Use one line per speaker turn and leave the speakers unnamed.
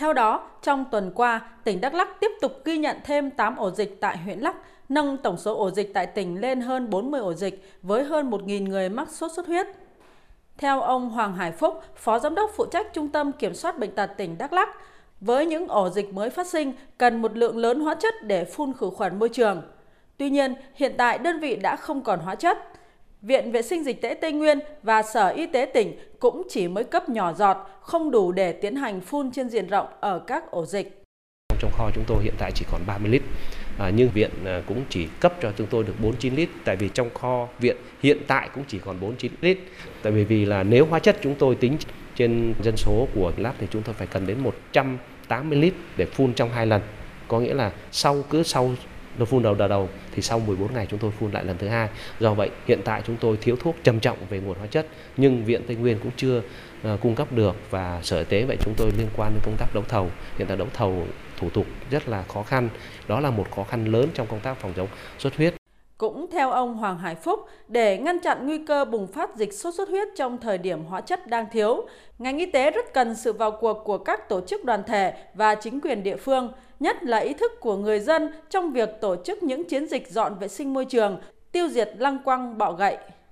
Theo đó, trong tuần qua, tỉnh Đắk Lắk tiếp tục ghi nhận thêm 8 ổ dịch tại huyện Lắk, nâng tổng số ổ dịch tại tỉnh lên hơn 40 ổ dịch với hơn 1.000 người mắc sốt xuất huyết. Theo ông Hoàng Hải Phúc, Phó Giám đốc phụ trách Trung tâm Kiểm soát Bệnh tật tỉnh Đắk Lắk, với những ổ dịch mới phát sinh cần một lượng lớn hóa chất để phun khử khuẩn môi trường. Tuy nhiên, hiện tại đơn vị đã không còn hóa chất. Viện Vệ sinh Dịch tễ Tây Nguyên và Sở Y tế tỉnh cũng chỉ mới cấp nhỏ giọt, không đủ để tiến hành phun trên diện rộng ở các ổ dịch.
Trong kho chúng tôi hiện tại chỉ còn 30 lít, à, nhưng viện à, cũng chỉ cấp cho chúng tôi được 49 lít, tại vì trong kho viện hiện tại cũng chỉ còn 49 lít. Tại vì vì là nếu hóa chất chúng tôi tính trên dân số của lab thì chúng tôi phải cần đến 180 lít để phun trong hai lần. Có nghĩa là sau cứ sau nó phun đầu đợt đầu thì sau 14 ngày chúng tôi phun lại lần thứ hai. Do vậy hiện tại chúng tôi thiếu thuốc trầm trọng về nguồn hóa chất nhưng viện Tây Nguyên cũng chưa uh, cung cấp được và sở y tế vậy chúng tôi liên quan đến công tác đấu thầu. Hiện tại đấu thầu thủ tục rất là khó khăn. Đó là một khó khăn lớn trong công tác phòng chống xuất huyết.
Cũng theo ông Hoàng Hải Phúc, để ngăn chặn nguy cơ bùng phát dịch sốt xuất huyết trong thời điểm hóa chất đang thiếu, ngành y tế rất cần sự vào cuộc của các tổ chức đoàn thể và chính quyền địa phương, nhất là ý thức của người dân trong việc tổ chức những chiến dịch dọn vệ sinh môi trường, tiêu diệt lăng quăng bọ gậy.